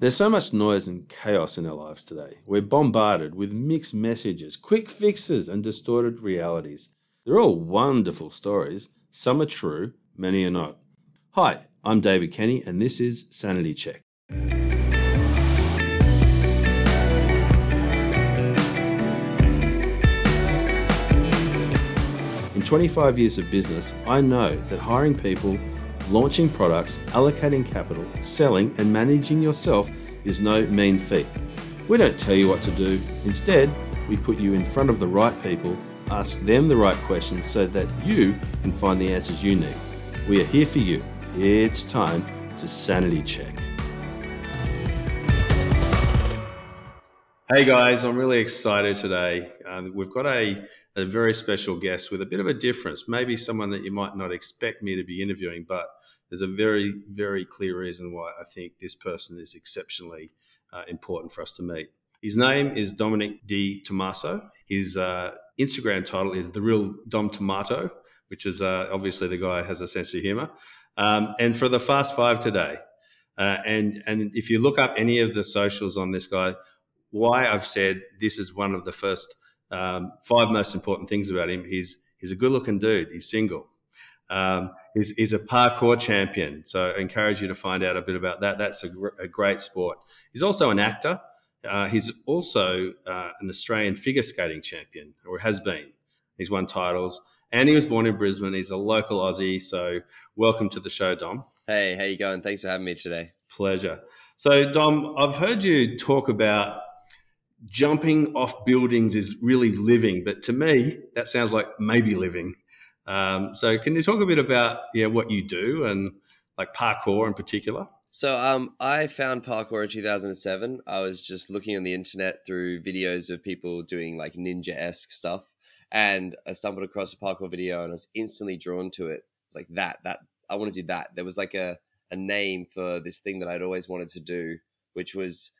There's so much noise and chaos in our lives today. We're bombarded with mixed messages, quick fixes, and distorted realities. They're all wonderful stories. Some are true, many are not. Hi, I'm David Kenny, and this is Sanity Check. In 25 years of business, I know that hiring people launching products, allocating capital, selling, and managing yourself is no mean feat. We don't tell you what to do. Instead, we put you in front of the right people, ask them the right questions so that you can find the answers you need. We are here for you. It's time to sanity check. Hey guys, I'm really excited today. Um, we've got a, a very special guest with a bit of a difference, maybe someone that you might not expect me to be interviewing, but there's a very, very clear reason why I think this person is exceptionally uh, important for us to meet. His name is Dominic Di Tommaso. His uh, Instagram title is The Real Dom Tomato, which is uh, obviously the guy has a sense of humor. Um, and for the Fast Five today, uh, and and if you look up any of the socials on this guy, why I've said this is one of the first um, five most important things about him. He's he's a good looking dude. He's single. Um, he's, he's, a parkour champion. So I encourage you to find out a bit about that. That's a, gr- a great sport. He's also an actor. Uh, he's also uh, an Australian figure skating champion, or has been. He's won titles, and he was born in Brisbane. He's a local Aussie. So welcome to the show, Dom. Hey, how you going? Thanks for having me today. Pleasure. So, Dom, I've heard you talk about jumping off buildings is really living, but to me, that sounds like maybe living. Um, so, can you talk a bit about yeah what you do and like parkour in particular? So, um, I found parkour in 2007. I was just looking on the internet through videos of people doing like ninja esque stuff, and I stumbled across a parkour video, and I was instantly drawn to it. Like that, that I want to do that. There was like a a name for this thing that I'd always wanted to do, which was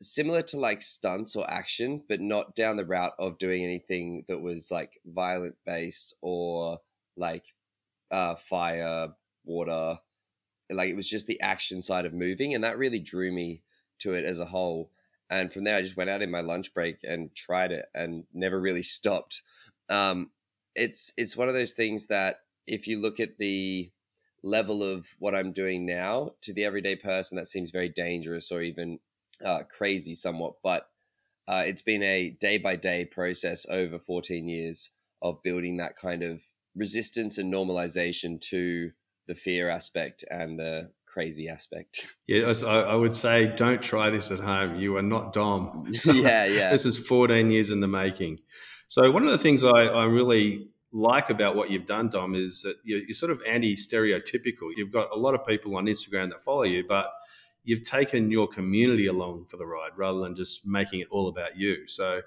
similar to like stunts or action, but not down the route of doing anything that was like violent based or like uh, fire, water. Like it was just the action side of moving, and that really drew me to it as a whole. And from there, I just went out in my lunch break and tried it, and never really stopped. Um, it's it's one of those things that if you look at the level of what I'm doing now to the everyday person, that seems very dangerous or even uh, crazy somewhat, but uh, it's been a day by day process over 14 years of building that kind of resistance and normalization to the fear aspect and the crazy aspect. Yes, I, I would say don't try this at home. You are not Dom. yeah, yeah. this is 14 years in the making. So, one of the things I, I really like about what you've done, Dom, is that you're, you're sort of anti stereotypical. You've got a lot of people on Instagram that follow you, but you've taken your community along for the ride rather than just making it all about you. So,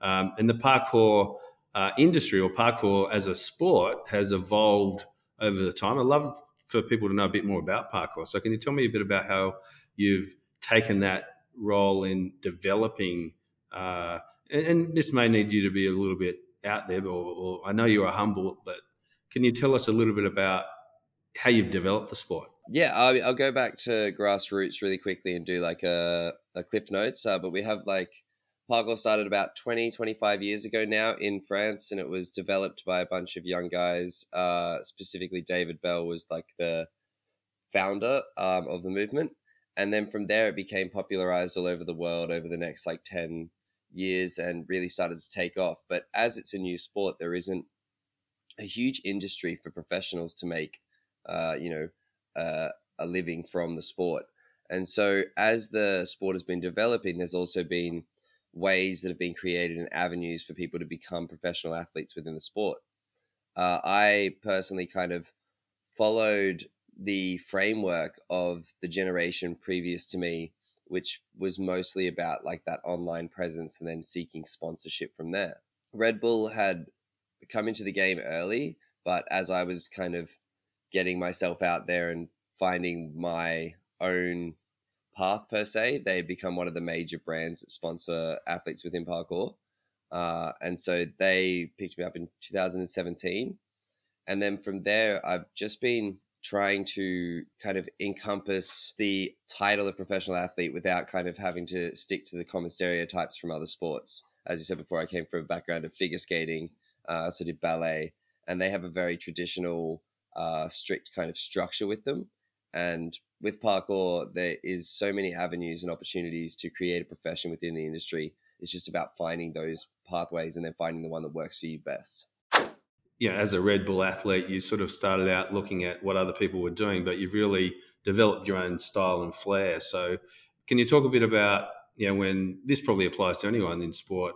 um, and the parkour uh, industry or parkour as a sport has evolved over the time. I'd love for people to know a bit more about parkour. So, can you tell me a bit about how you've taken that role in developing? Uh, and, and, this may need you to be a little bit out there, or, or I know you are humble, but can you tell us a little bit about how you've developed the sport? Yeah, I'll, I'll, go back to grassroots really quickly and do like a, a cliff notes. Uh, but we have like parkour started about 20, 25 years ago now in France, and it was developed by a bunch of young guys. Uh, specifically, David Belle was like the founder um, of the movement. And then from there, it became popularized all over the world over the next like 10 years and really started to take off. But as it's a new sport, there isn't a huge industry for professionals to make, uh, you know, uh, a living from the sport. And so, as the sport has been developing, there's also been ways that have been created and avenues for people to become professional athletes within the sport. Uh, I personally kind of followed the framework of the generation previous to me, which was mostly about like that online presence and then seeking sponsorship from there. Red Bull had come into the game early, but as I was kind of getting myself out there and finding my own path per se. They become one of the major brands that sponsor athletes within parkour. Uh, and so they picked me up in 2017. And then from there, I've just been trying to kind of encompass the title of professional athlete without kind of having to stick to the common stereotypes from other sports. As you said before, I came from a background of figure skating, uh, also did ballet, and they have a very traditional, uh, strict kind of structure with them. And with parkour, there is so many avenues and opportunities to create a profession within the industry. It's just about finding those pathways and then finding the one that works for you best know, as a Red Bull athlete, you sort of started out looking at what other people were doing, but you've really developed your own style and flair. So, can you talk a bit about, you know, when this probably applies to anyone in sport,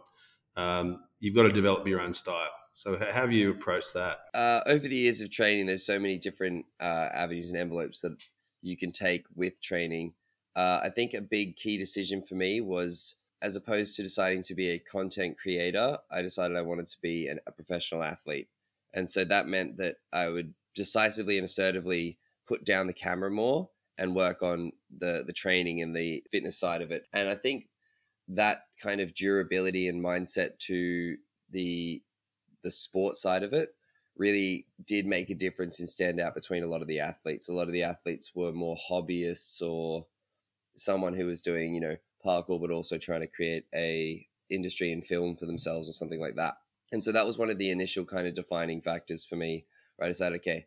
um, you've got to develop your own style. So, how have you approached that? Uh, over the years of training, there's so many different uh, avenues and envelopes that you can take with training. Uh, I think a big key decision for me was as opposed to deciding to be a content creator, I decided I wanted to be an, a professional athlete. And so that meant that I would decisively and assertively put down the camera more and work on the the training and the fitness side of it. And I think that kind of durability and mindset to the the sport side of it really did make a difference and stand out between a lot of the athletes. A lot of the athletes were more hobbyists or someone who was doing, you know, parkour but also trying to create a industry in film for themselves or something like that. And so that was one of the initial kind of defining factors for me, Right, I decided, okay,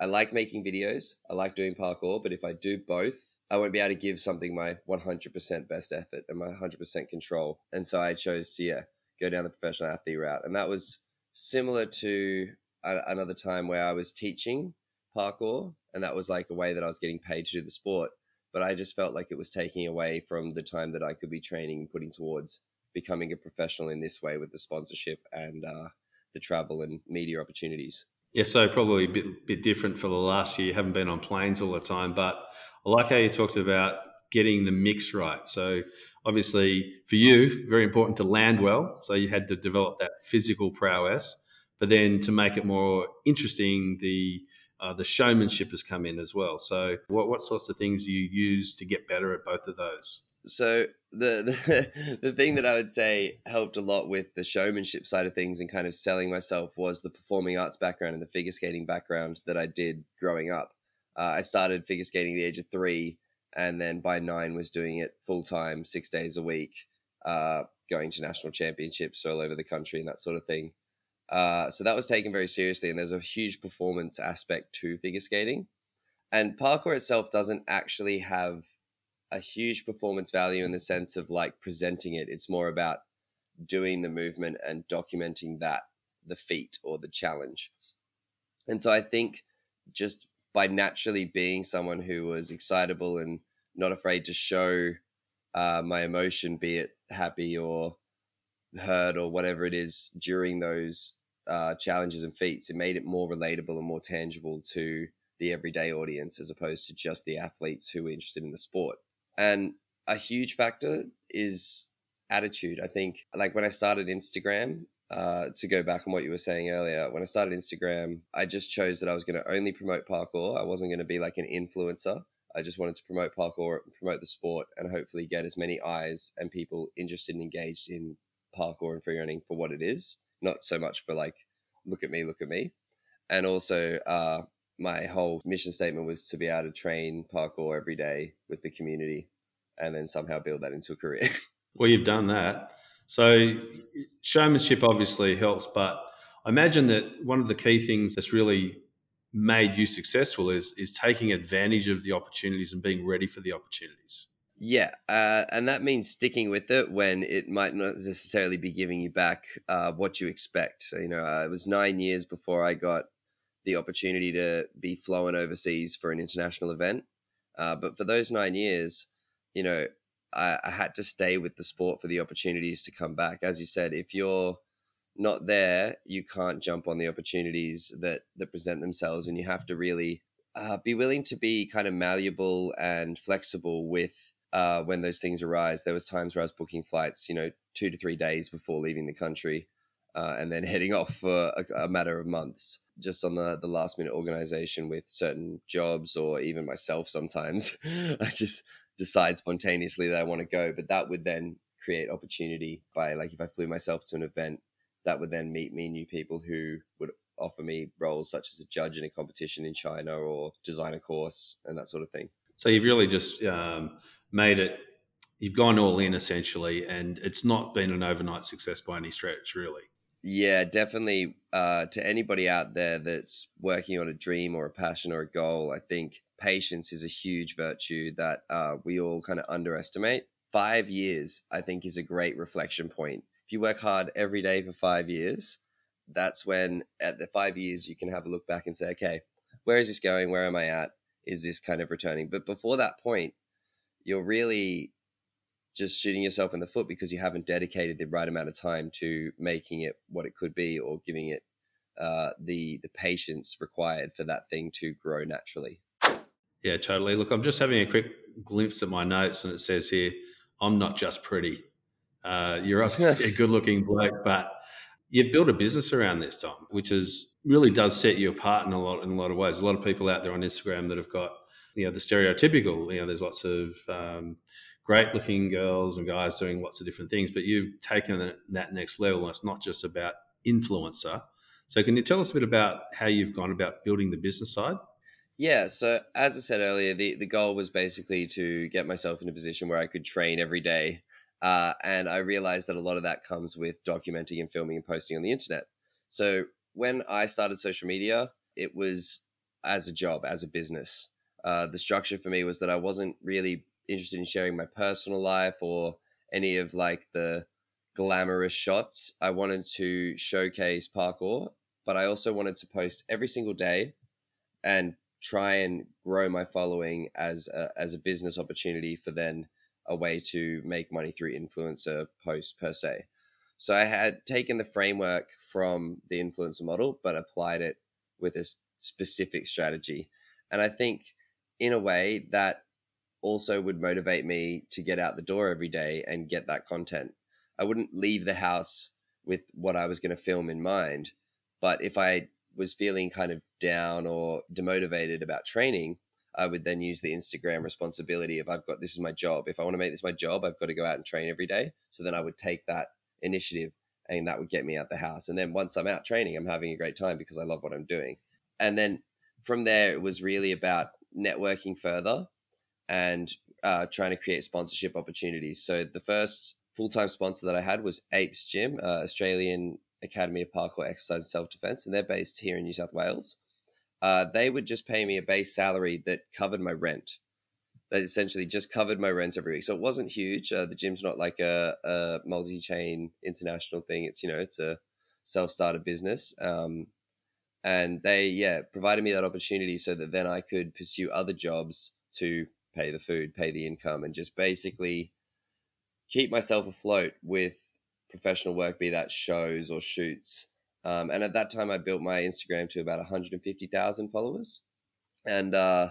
I like making videos, I like doing parkour, but if I do both, I won't be able to give something my 100% best effort and my 100% control. And so I chose to, yeah, go down the professional athlete route. And that was similar to a- another time where I was teaching parkour, and that was like a way that I was getting paid to do the sport. But I just felt like it was taking away from the time that I could be training and putting towards becoming a professional in this way with the sponsorship and uh, the travel and media opportunities. Yeah, so probably a bit, bit different for the last year. You haven't been on planes all the time, but I like how you talked about getting the mix right. So obviously for you, very important to land well. So you had to develop that physical prowess, but then to make it more interesting, the uh, the showmanship has come in as well. So what what sorts of things do you use to get better at both of those? so the, the the thing that I would say helped a lot with the showmanship side of things and kind of selling myself was the performing arts background and the figure skating background that I did growing up. Uh, I started figure skating at the age of three, and then by nine was doing it full time, six days a week, uh, going to national championships all over the country and that sort of thing. Uh, so that was taken very seriously, and there's a huge performance aspect to figure skating. And parkour itself doesn't actually have a huge performance value in the sense of like presenting it. It's more about doing the movement and documenting that, the feat or the challenge. And so I think just by naturally being someone who was excitable and not afraid to show uh, my emotion, be it happy or hurt or whatever it is during those uh, challenges and feats, it made it more relatable and more tangible to the everyday audience as opposed to just the athletes who were interested in the sport. And a huge factor is attitude. I think, like when I started Instagram, uh, to go back on what you were saying earlier, when I started Instagram, I just chose that I was going to only promote parkour. I wasn't going to be like an influencer. I just wanted to promote parkour, promote the sport, and hopefully get as many eyes and people interested and engaged in parkour and free running for what it is, not so much for like, look at me, look at me. And also, uh, my whole mission statement was to be able to train parkour every day with the community and then somehow build that into a career. well, you've done that. So showmanship obviously helps, but I imagine that one of the key things that's really made you successful is is taking advantage of the opportunities and being ready for the opportunities. Yeah, uh, and that means sticking with it when it might not necessarily be giving you back uh, what you expect. You know, uh, it was nine years before I got the opportunity to be flown overseas for an international event. Uh, but for those nine years, you know, I, I, had to stay with the sport for the opportunities to come back. As you said, if you're not there, you can't jump on the opportunities that that present themselves, and you have to really uh, be willing to be kind of malleable and flexible with uh, when those things arise. There was times where I was booking flights, you know, two to three days before leaving the country, uh, and then heading off for a, a matter of months just on the, the last minute organization with certain jobs or even myself sometimes i just decide spontaneously that i want to go but that would then create opportunity by like if i flew myself to an event that would then meet me new people who would offer me roles such as a judge in a competition in China or design a course and that sort of thing. So you've really just um, made it. You've gone all in essentially, and it's not been an overnight success by any stretch, really. Yeah, definitely. Uh, to anybody out there that's working on a dream or a passion or a goal, I think patience is a huge virtue that uh, we all kind of underestimate. Five years, I think, is a great reflection point. If you work hard every day for five years, that's when at the five years you can have a look back and say, okay, where is this going? Where am I at? Is this kind of returning? But before that point, you're really just shooting yourself in the foot because you haven't dedicated the right amount of time to making it what it could be or giving it uh, the the patience required for that thing to grow naturally. Yeah, totally. Look, I'm just having a quick glimpse at my notes, and it says here, "I'm not just pretty." Uh, you're obviously a good-looking bloke, but you've built a business around this, Tom, which is really does set you apart in a lot in a lot of ways. A lot of people out there on Instagram that have got you know the stereotypical. You know, there's lots of um, great looking girls and guys doing lots of different things, but you've taken that next level. And it's not just about influencer. So, can you tell us a bit about how you've gone about building the business side? Yeah, so as I said earlier, the, the goal was basically to get myself in a position where I could train every day. Uh, and I realized that a lot of that comes with documenting and filming and posting on the internet. So when I started social media, it was as a job, as a business. Uh, the structure for me was that I wasn't really interested in sharing my personal life or any of like the glamorous shots. I wanted to showcase parkour, but I also wanted to post every single day and try and grow my following as a, as a business opportunity for then a way to make money through influencer posts per se. So I had taken the framework from the influencer model, but applied it with a specific strategy. And I think in a way that also would motivate me to get out the door every day and get that content. I wouldn't leave the house with what I was going to film in mind. But if I was feeling kind of down or demotivated about training, I would then use the Instagram responsibility of I've got this is my job. If I want to make this my job, I've got to go out and train every day. So then I would take that initiative and that would get me out the house. And then once I'm out training, I'm having a great time because I love what I'm doing. And then from there, it was really about networking further and uh, trying to create sponsorship opportunities. So the first full time sponsor that I had was Apes Gym, uh, Australian Academy of Parkour Exercise and Self Defense, and they're based here in New South Wales. Uh, they would just pay me a base salary that covered my rent. That essentially just covered my rent every week. So it wasn't huge. Uh, the gym's not like a, a multi chain international thing. It's, you know, it's a self started business. Um, and they, yeah, provided me that opportunity so that then I could pursue other jobs to pay the food, pay the income, and just basically keep myself afloat with professional work, be that shows or shoots. Um, and at that time, I built my Instagram to about 150,000 followers. And uh,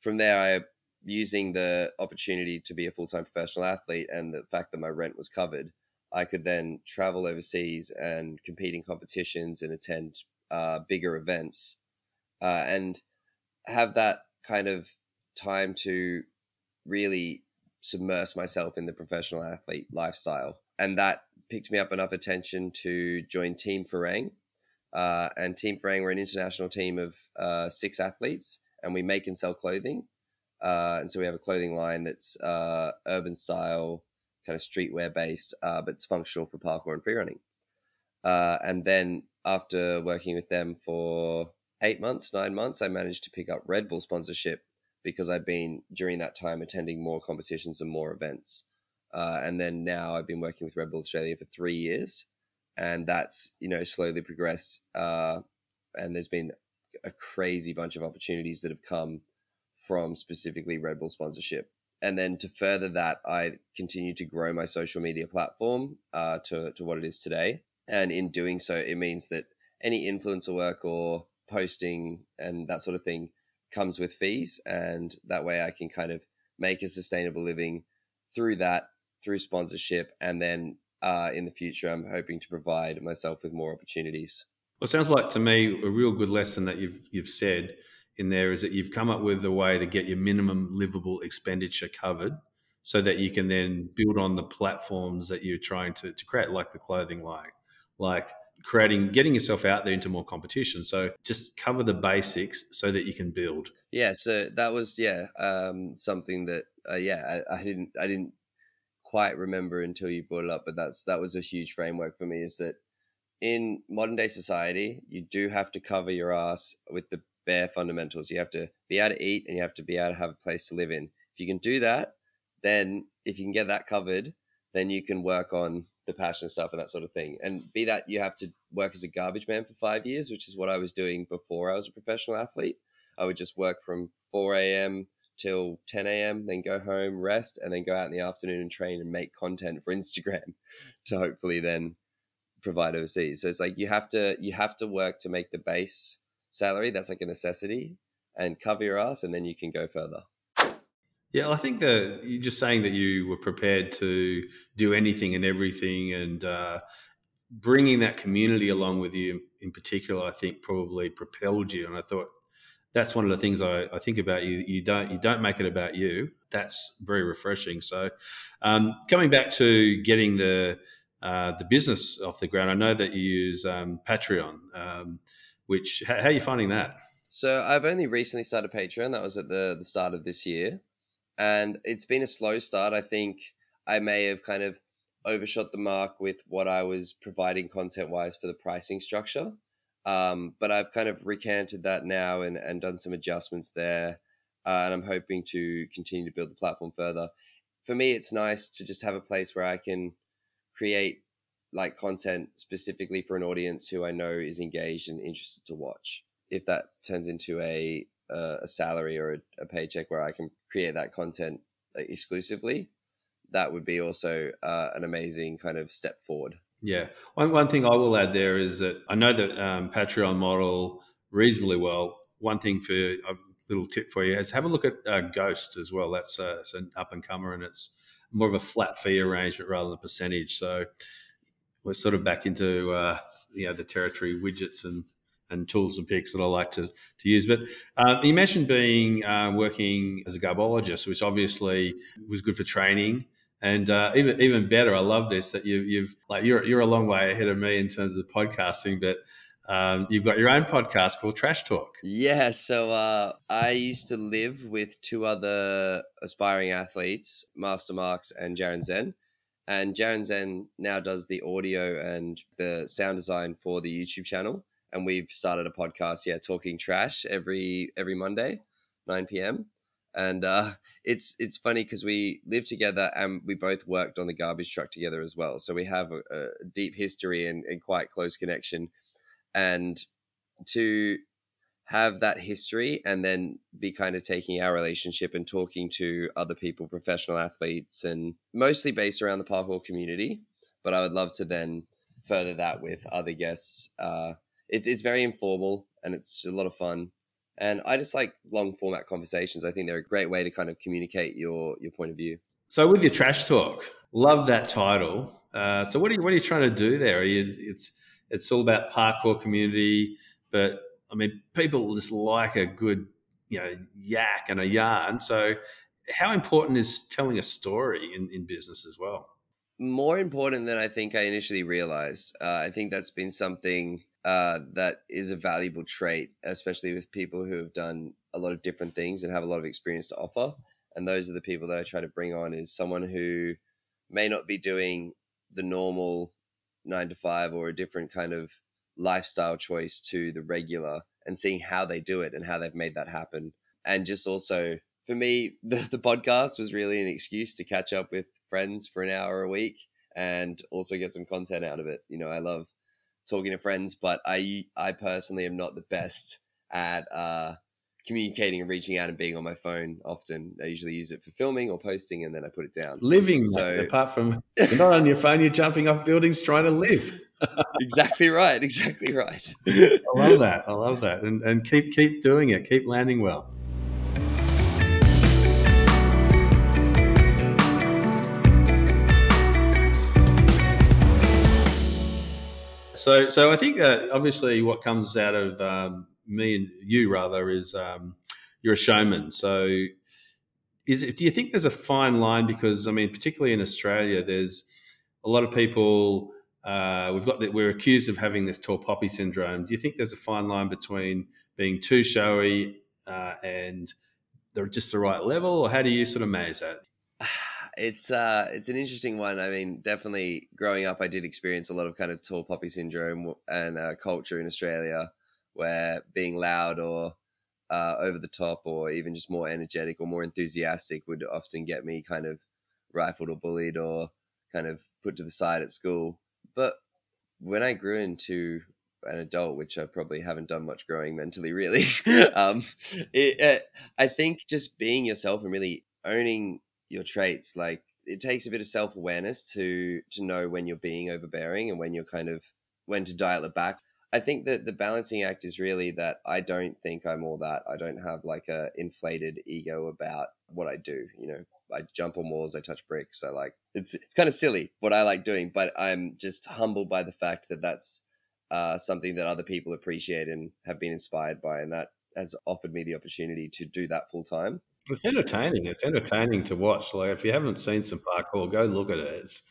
from there, I using the opportunity to be a full time professional athlete and the fact that my rent was covered, I could then travel overseas and compete in competitions and attend uh, bigger events uh, and have that kind of time to really submerge myself in the professional athlete lifestyle. And that picked me up enough attention to join Team Farang. Uh, and Team Farang, we're an international team of uh, six athletes, and we make and sell clothing. Uh, and so we have a clothing line that's uh, urban style, kind of streetwear based, uh, but it's functional for parkour and free running. Uh, and then after working with them for eight months, nine months, I managed to pick up Red Bull sponsorship because I've been during that time attending more competitions and more events. Uh, and then now I've been working with Red Bull Australia for three years, and that's you know slowly progressed. Uh, and there's been a crazy bunch of opportunities that have come from specifically Red Bull sponsorship. And then to further that, I continue to grow my social media platform uh, to to what it is today. And in doing so, it means that any influencer work or posting and that sort of thing comes with fees, and that way I can kind of make a sustainable living through that, through sponsorship, and then uh, in the future, I'm hoping to provide myself with more opportunities. Well, it sounds like to me a real good lesson that you've you've said in there is that you've come up with a way to get your minimum livable expenditure covered, so that you can then build on the platforms that you're trying to, to create, like the clothing line, like creating getting yourself out there into more competition. So just cover the basics so that you can build. Yeah so that was yeah um, something that uh, yeah I, I, didn't i didn't quite remember until you brought it up but that's that was a huge framework for me is that in modern day society you do have to cover your ass with the bare fundamentals. You have to be able to eat and you have to be able to have a place to live in. If you can do that then if you can get that covered then you can work on the passion stuff and that sort of thing. And be that you have to work as a garbage man for five years, which is what I was doing before I was a professional athlete. I would just work from 4 a.m. till 10 a.m., then go home, rest, and then go out in the afternoon and train and make content for Instagram to hopefully then provide overseas. So it's like you have to you have to work to make the base salary. That's like a necessity and cover your ass, and then you can go further. Yeah, I think that you're just saying that you were prepared to do anything and everything, and uh, bringing that community along with you in particular, I think probably propelled you. And I thought that's one of the things I, I think about you. You don't you don't make it about you. That's very refreshing. So, um, coming back to getting the uh, the business off the ground, I know that you use um, Patreon. Um, which how, how are you finding that? So I've only recently started Patreon. That was at the the start of this year and it's been a slow start. I think I may have kind of overshot the mark with what I was providing content wise for the pricing structure. Um, but I've kind of recanted that now and, and done some adjustments there. Uh, and I'm hoping to continue to build the platform further. For me, it's nice to just have a place where I can create like content specifically for an audience who I know is engaged and interested to watch. If that turns into a a, a salary or a, a, paycheck where I can create that content exclusively, that would be also uh, an amazing kind of step forward. Yeah. One, one thing I will add there is that I know that um, Patreon model reasonably well. One thing for a little tip for you is have a look at uh, Ghost as well. That's uh, it's an up and comer and it's more of a flat fee arrangement rather than a percentage. So we're sort of back into uh, you know the territory widgets and and tools and picks that I like to, to use. But uh, you mentioned being uh, working as a garbologist, which obviously was good for training. And uh, even even better, I love this that you've, you've like you're you're a long way ahead of me in terms of podcasting, but um, you've got your own podcast called Trash Talk. Yeah, so uh, I used to live with two other aspiring athletes, Master Marks and Jaren Zen. And Jaren Zen now does the audio and the sound design for the YouTube channel and we've started a podcast. Yeah, talking trash every every Monday, nine p.m. And uh, it's it's funny because we live together and we both worked on the garbage truck together as well. So we have a, a deep history and, and quite close connection. And to have that history and then be kind of taking our relationship and talking to other people, professional athletes, and mostly based around the parkour community. But I would love to then further that with other guests uh, it's it's very informal and it's a lot of fun. And I just like long format conversations. I think they're a great way to kind of communicate your your point of view. So with your trash talk, love that title. Uh, so what are you what are you trying to do there? You, it's it's all about parkour community, but I mean people just like a good you know yak and a yarn. So how important is telling a story in, in business as well? More important than I think I initially realized. Uh, I think that's been something uh, that is a valuable trait, especially with people who have done a lot of different things and have a lot of experience to offer. And those are the people that I try to bring on is someone who may not be doing the normal nine to five or a different kind of lifestyle choice to the regular and seeing how they do it and how they've made that happen. And just also for me, the, the podcast was really an excuse to catch up with friends for an hour a week and also get some content out of it. You know, I love talking to friends, but I I personally am not the best at uh, communicating and reaching out and being on my phone often. I usually use it for filming or posting, and then I put it down. Living, so mate, apart from you're not on your phone, you're jumping off buildings trying to live. exactly right. Exactly right. I love that. I love that, and and keep keep doing it. Keep landing well. So, so I think uh, obviously what comes out of um, me and you rather is um, you're a showman. So, is do you think there's a fine line because I mean, particularly in Australia, there's a lot of people uh, we've got that we're accused of having this tall poppy syndrome. Do you think there's a fine line between being too showy uh, and they're just the right level, or how do you sort of manage that? It's uh, it's an interesting one. I mean, definitely growing up, I did experience a lot of kind of tall poppy syndrome and uh, culture in Australia, where being loud or uh, over the top, or even just more energetic or more enthusiastic, would often get me kind of rifled or bullied or kind of put to the side at school. But when I grew into an adult, which I probably haven't done much growing mentally, really, um, it, I think just being yourself and really owning your traits, like it takes a bit of self awareness to to know when you're being overbearing and when you're kind of when to dial it back. I think that the balancing act is really that I don't think I'm all that. I don't have like a inflated ego about what I do. You know, I jump on walls, I touch bricks. I like it's it's kind of silly what I like doing, but I'm just humbled by the fact that that's uh, something that other people appreciate and have been inspired by, and that has offered me the opportunity to do that full time. It's entertaining. It's entertaining to watch. Like if you haven't seen some parkour, go look at it. It's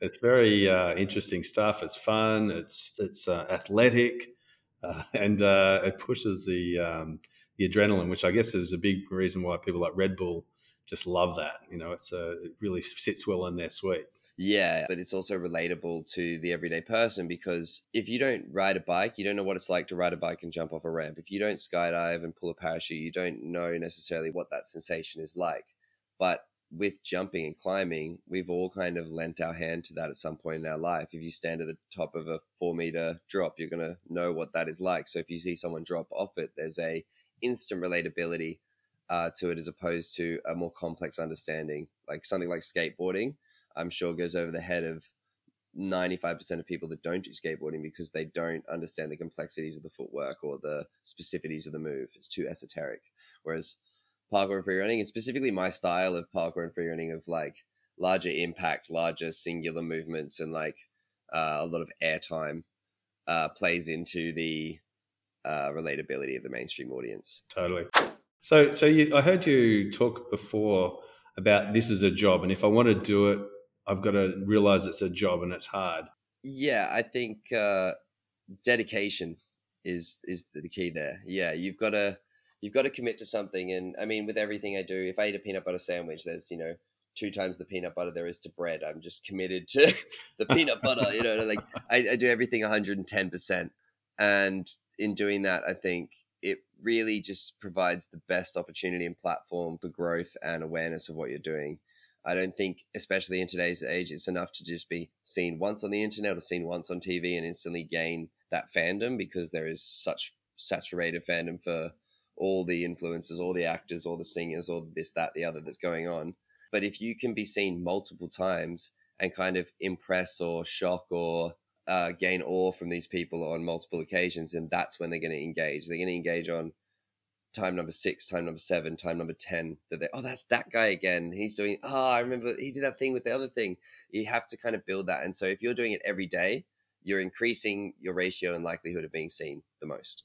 it's very uh, interesting stuff. It's fun. It's it's uh, athletic, uh, and uh, it pushes the um, the adrenaline, which I guess is a big reason why people like Red Bull just love that. You know, it's a, it really sits well in their suite. Yeah, but it's also relatable to the everyday person because if you don't ride a bike, you don't know what it's like to ride a bike and jump off a ramp. If you don't skydive and pull a parachute, you don't know necessarily what that sensation is like. But with jumping and climbing, we've all kind of lent our hand to that at some point in our life. If you stand at the top of a four meter drop, you're going to know what that is like. So if you see someone drop off it, there's a instant relatability uh, to it as opposed to a more complex understanding. Like something like skateboarding, I'm sure goes over the head of 95% of people that don't do skateboarding because they don't understand the complexities of the footwork or the specificities of the move. It's too esoteric. Whereas parkour and free running, and specifically my style of parkour and free running of like larger impact, larger singular movements, and like uh, a lot of airtime uh, plays into the uh, relatability of the mainstream audience. Totally. So, so you, I heard you talk before about this is a job, and if I want to do it, I've got to realize it's a job and it's hard. Yeah, I think uh, dedication is is the key there. Yeah, you've got to you've got to commit to something, and I mean, with everything I do, if I eat a peanut butter sandwich, there's you know two times the peanut butter there is to bread. I'm just committed to the peanut butter. You know, like I, I do everything 110 percent, and in doing that, I think it really just provides the best opportunity and platform for growth and awareness of what you're doing. I don't think, especially in today's age, it's enough to just be seen once on the internet or seen once on TV and instantly gain that fandom because there is such saturated fandom for all the influencers, all the actors, all the singers, all this, that, the other that's going on. But if you can be seen multiple times and kind of impress or shock or uh, gain awe from these people on multiple occasions, and that's when they're going to engage. They're going to engage on time number six, time number seven, time number ten. That they, oh, that's that guy again. He's doing. Oh, I remember he did that thing with the other thing. You have to kind of build that, and so if you're doing it every day, you're increasing your ratio and likelihood of being seen the most.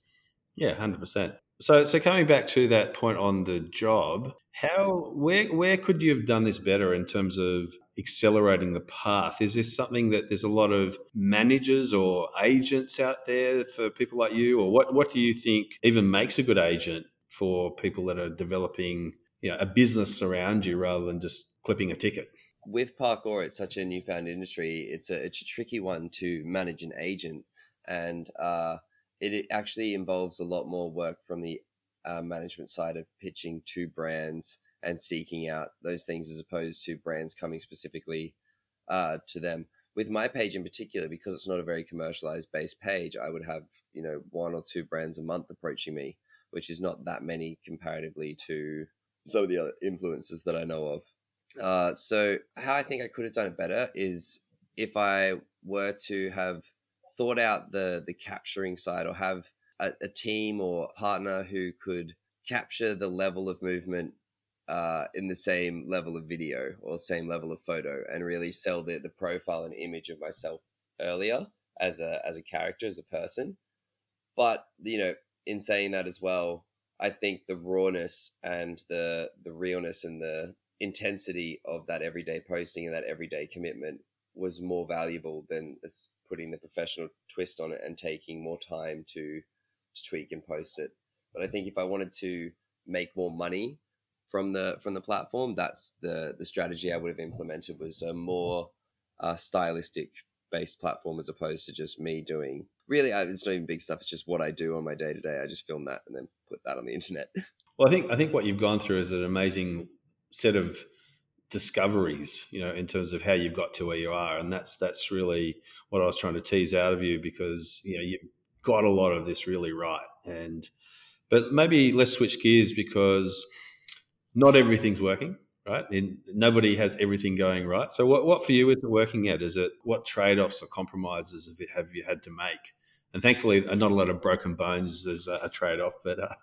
Yeah, hundred percent. So, so coming back to that point on the job, how where where could you have done this better in terms of accelerating the path? Is this something that there's a lot of managers or agents out there for people like you, or what what do you think even makes a good agent for people that are developing you know a business around you rather than just clipping a ticket? With parkour, it's such a newfound industry. It's a it's a tricky one to manage an agent, and uh, it actually involves a lot more work from the uh, management side of pitching to brands and seeking out those things as opposed to brands coming specifically uh, to them. With my page in particular, because it's not a very commercialized based page, I would have you know one or two brands a month approaching me, which is not that many comparatively to some of the other influencers that I know of. Uh, so how I think I could have done it better is if I were to have thought out the the capturing side or have a, a team or partner who could capture the level of movement uh, in the same level of video or same level of photo and really sell the, the profile and image of myself earlier as a as a character as a person but you know in saying that as well i think the rawness and the the realness and the intensity of that everyday posting and that everyday commitment was more valuable than putting the professional twist on it and taking more time to, to tweak and post it. But I think if I wanted to make more money from the from the platform, that's the the strategy I would have implemented was a more uh, stylistic based platform as opposed to just me doing. Really, I, it's not even big stuff. It's just what I do on my day to day. I just film that and then put that on the internet. Well, I think I think what you've gone through is an amazing set of discoveries, you know, in terms of how you've got to where you are, and that's that's really what I was trying to tease out of you because you know you've got a lot of this really right, and but maybe let's switch gears because not everything's working, right? Nobody has everything going right. So, what, what for you is it working at? Is it what trade offs or compromises have you, have you had to make? And thankfully, not a lot of broken bones as a, a trade off, but uh,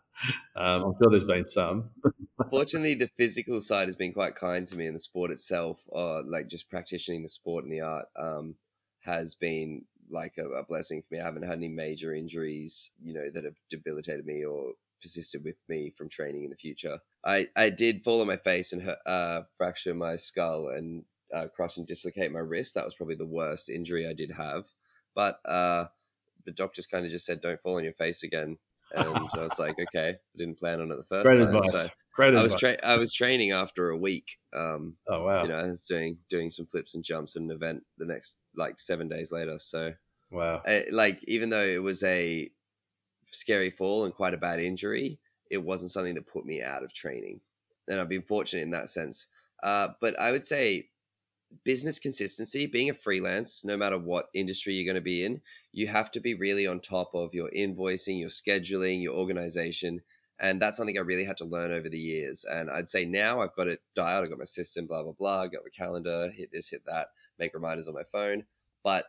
um, I'm sure there's been some. Fortunately, the physical side has been quite kind to me, and the sport itself, uh, like just practicing the sport and the art, um, has been like a, a, blessing for me. I haven't had any major injuries, you know, that have debilitated me or persisted with me from training in the future. I, I did fall on my face and uh, fracture my skull and uh, cross and dislocate my wrist. That was probably the worst injury I did have. But uh, the doctors kind of just said, "Don't fall on your face again." And I was like, "Okay." I didn't plan on it the first Great time. Advice. So Great I was advice. tra- I was training after a week. Um, oh wow! You know, I was doing doing some flips and jumps at an event the next like seven days later. So wow, I, like even though it was a scary fall and quite a bad injury, it wasn't something that put me out of training. And I've been fortunate in that sense. Uh, but I would say business consistency, being a freelance, no matter what industry you're going to be in, you have to be really on top of your invoicing, your scheduling, your organization. And that's something I really had to learn over the years. And I'd say now I've got it dialed. I've got my system, blah, blah, blah. I've got my calendar, hit this, hit that, make reminders on my phone. But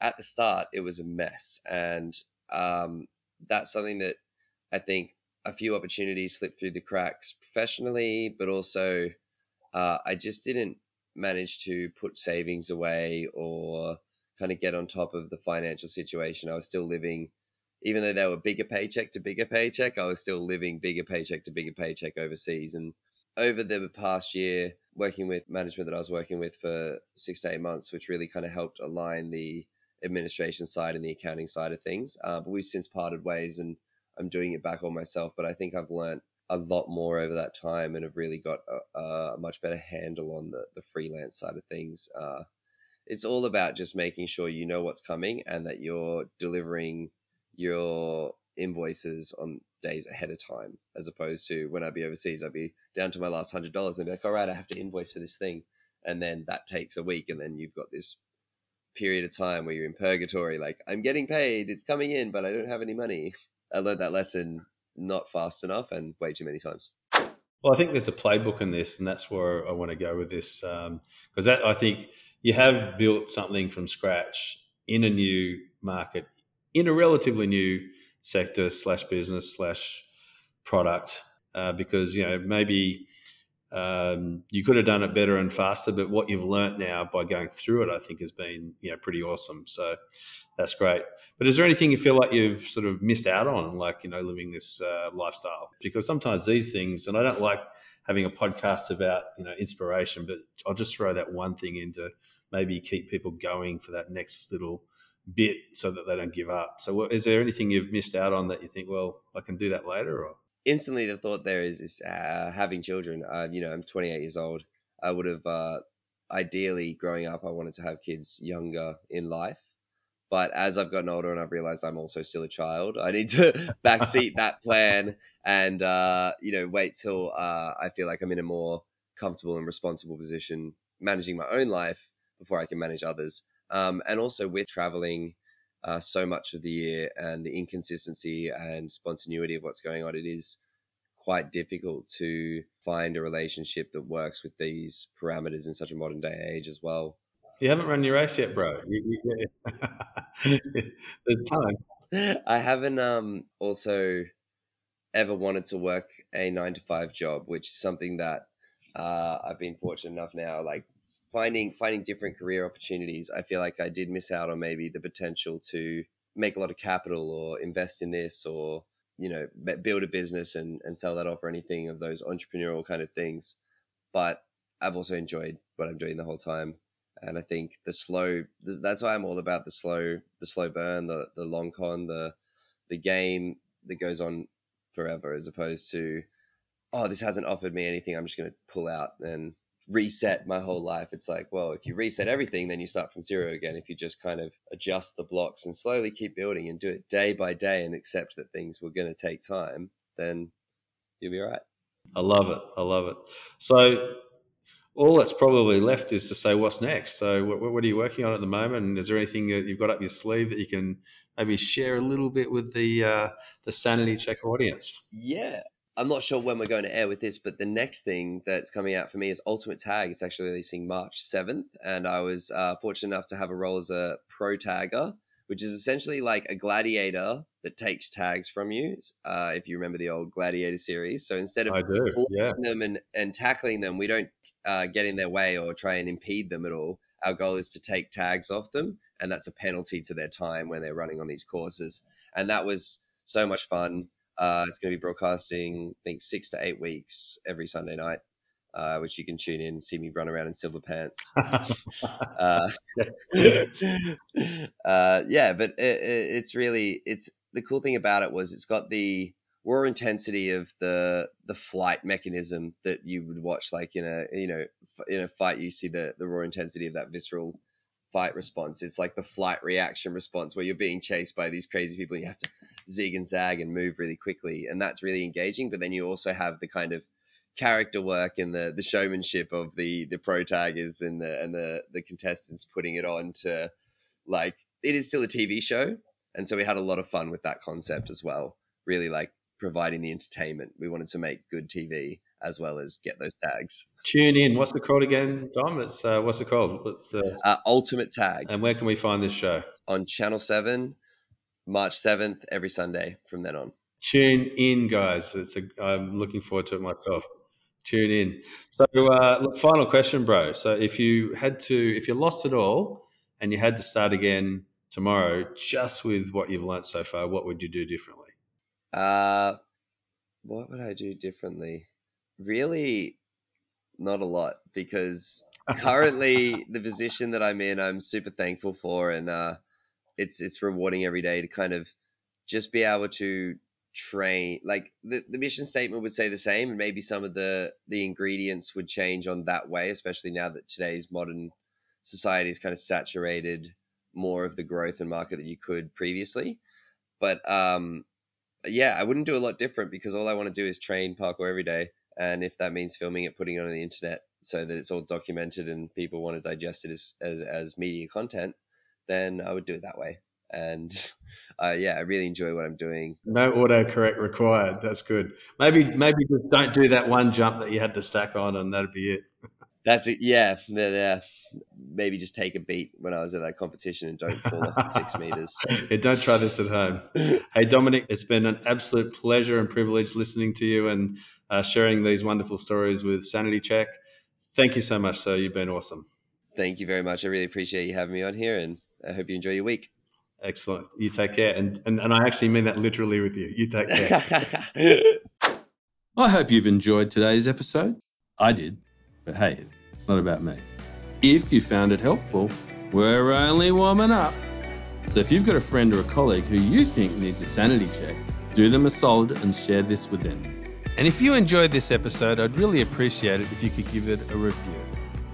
at the start, it was a mess. And um, that's something that I think a few opportunities slipped through the cracks professionally, but also uh, I just didn't manage to put savings away or kind of get on top of the financial situation. I was still living, even though they were bigger paycheck to bigger paycheck, I was still living bigger paycheck to bigger paycheck overseas. And over the past year, working with management that I was working with for six to eight months, which really kind of helped align the administration side and the accounting side of things. Uh, but we've since parted ways and I'm doing it back on myself. But I think I've learned a lot more over that time and have really got a, a much better handle on the, the freelance side of things. Uh, it's all about just making sure you know what's coming and that you're delivering your invoices on days ahead of time, as opposed to when I'd be overseas, I'd be down to my last hundred dollars and be like, all right, I have to invoice for this thing. And then that takes a week, and then you've got this period of time where you're in purgatory, like, I'm getting paid, it's coming in, but I don't have any money. I learned that lesson not fast enough and way too many times. Well, I think there's a playbook in this, and that's where I want to go with this because um, I think you have built something from scratch in a new market, in a relatively new sector slash business slash product. Uh, because you know maybe um, you could have done it better and faster, but what you've learnt now by going through it, I think, has been you know pretty awesome. So that's great. But is there anything you feel like you've sort of missed out on, like, you know, living this uh, lifestyle? Because sometimes these things, and I don't like having a podcast about, you know, inspiration, but I'll just throw that one thing in to maybe keep people going for that next little bit so that they don't give up. So, is there anything you've missed out on that you think, well, I can do that later? Or instantly, the thought there is, is uh, having children. Uh, you know, I'm 28 years old. I would have, uh, ideally, growing up, I wanted to have kids younger in life. But as I've gotten older and I've realized I'm also still a child, I need to backseat that plan and uh, you know wait till uh, I feel like I'm in a more comfortable and responsible position managing my own life before I can manage others. Um, and also with traveling uh, so much of the year and the inconsistency and spontaneity of what's going on, it is quite difficult to find a relationship that works with these parameters in such a modern day age as well. You haven't run your race yet, bro. There's time. I haven't um, also ever wanted to work a nine to five job, which is something that uh, I've been fortunate enough now, like finding finding different career opportunities. I feel like I did miss out on maybe the potential to make a lot of capital or invest in this or you know build a business and, and sell that off or anything of those entrepreneurial kind of things. But I've also enjoyed what I'm doing the whole time and I think the slow. That's why I'm all about the slow, the slow burn, the the long con, the the game that goes on forever, as opposed to, oh, this hasn't offered me anything. I'm just going to pull out and reset my whole life. It's like, well, if you reset everything, then you start from zero again. If you just kind of adjust the blocks and slowly keep building and do it day by day and accept that things were going to take time, then you'll be all right. I love it. I love it. So all that's probably left is to say what's next. So, what, what, are you working on at the moment? And is there anything that you've got up your sleeve that you can maybe share a little bit with the uh, the sanity check audience? Yeah, I'm not sure when we're going to air with this, but the next thing that's coming out for me is Ultimate Tag. It's actually releasing March 7th, and I was uh, fortunate enough to have a role as a pro tagger, which is essentially like a gladiator that takes tags from you. Uh, if you remember the old Gladiator series, so instead of do, yeah. them and, and tackling them, we don't uh, get in their way or try and impede them at all. Our goal is to take tags off them, and that's a penalty to their time when they're running on these courses. And that was so much fun. Uh, it's going to be broadcasting, I think, six to eight weeks every Sunday night, uh, which you can tune in, see me run around in silver pants. uh, uh, yeah, but it, it, it's really it's the cool thing about it was it's got the raw intensity of the the flight mechanism that you would watch like in a you know in a fight you see the the raw intensity of that visceral fight response it's like the flight reaction response where you're being chased by these crazy people and you have to zig and zag and move really quickly and that's really engaging but then you also have the kind of character work and the the showmanship of the the pro taggers and the and the the contestants putting it on to like it is still a TV show and so we had a lot of fun with that concept as well really like providing the entertainment. We wanted to make good TV as well as get those tags. Tune in. What's it called again, Dom? It's uh, what's it called? What's the uh, Ultimate Tag? And where can we find this show? On Channel Seven, March seventh, every Sunday from then on. Tune in, guys. It's a, I'm looking forward to it myself. Tune in. So, uh, look, final question, bro. So, if you had to, if you lost it all and you had to start again tomorrow, just with what you've learned so far, what would you do differently? Uh, what would I do differently? Really, not a lot because currently the position that I'm in, I'm super thankful for, and uh, it's it's rewarding every day to kind of just be able to train. Like the, the mission statement would say the same, and maybe some of the the ingredients would change on that way, especially now that today's modern society is kind of saturated more of the growth and market that you could previously. But um, yeah, I wouldn't do a lot different because all I want to do is train parkour every day. And if that means filming it, putting it on the internet so that it's all documented and people want to digest it as, as, as media content, then I would do it that way. And uh, yeah, I really enjoy what I'm doing. No autocorrect required. That's good. Maybe maybe just don't do that one jump that you had to stack on, and that'd be it. That's it. Yeah, yeah, yeah. Maybe just take a beat when I was at that competition and don't fall off the six meters. yeah, don't try this at home. Hey, Dominic, it's been an absolute pleasure and privilege listening to you and uh, sharing these wonderful stories with Sanity Check. Thank you so much, sir. You've been awesome. Thank you very much. I really appreciate you having me on here, and I hope you enjoy your week. Excellent. You take care. And, and, and I actually mean that literally with you. You take care. I hope you've enjoyed today's episode. I did. But hey, it's not about me. If you found it helpful, we're only warming up. So if you've got a friend or a colleague who you think needs a sanity check, do them a solid and share this with them. And if you enjoyed this episode, I'd really appreciate it if you could give it a review.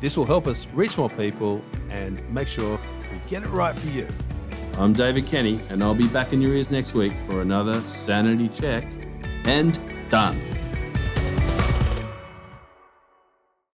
This will help us reach more people and make sure we get it right for you. I'm David Kenny, and I'll be back in your ears next week for another sanity check and done.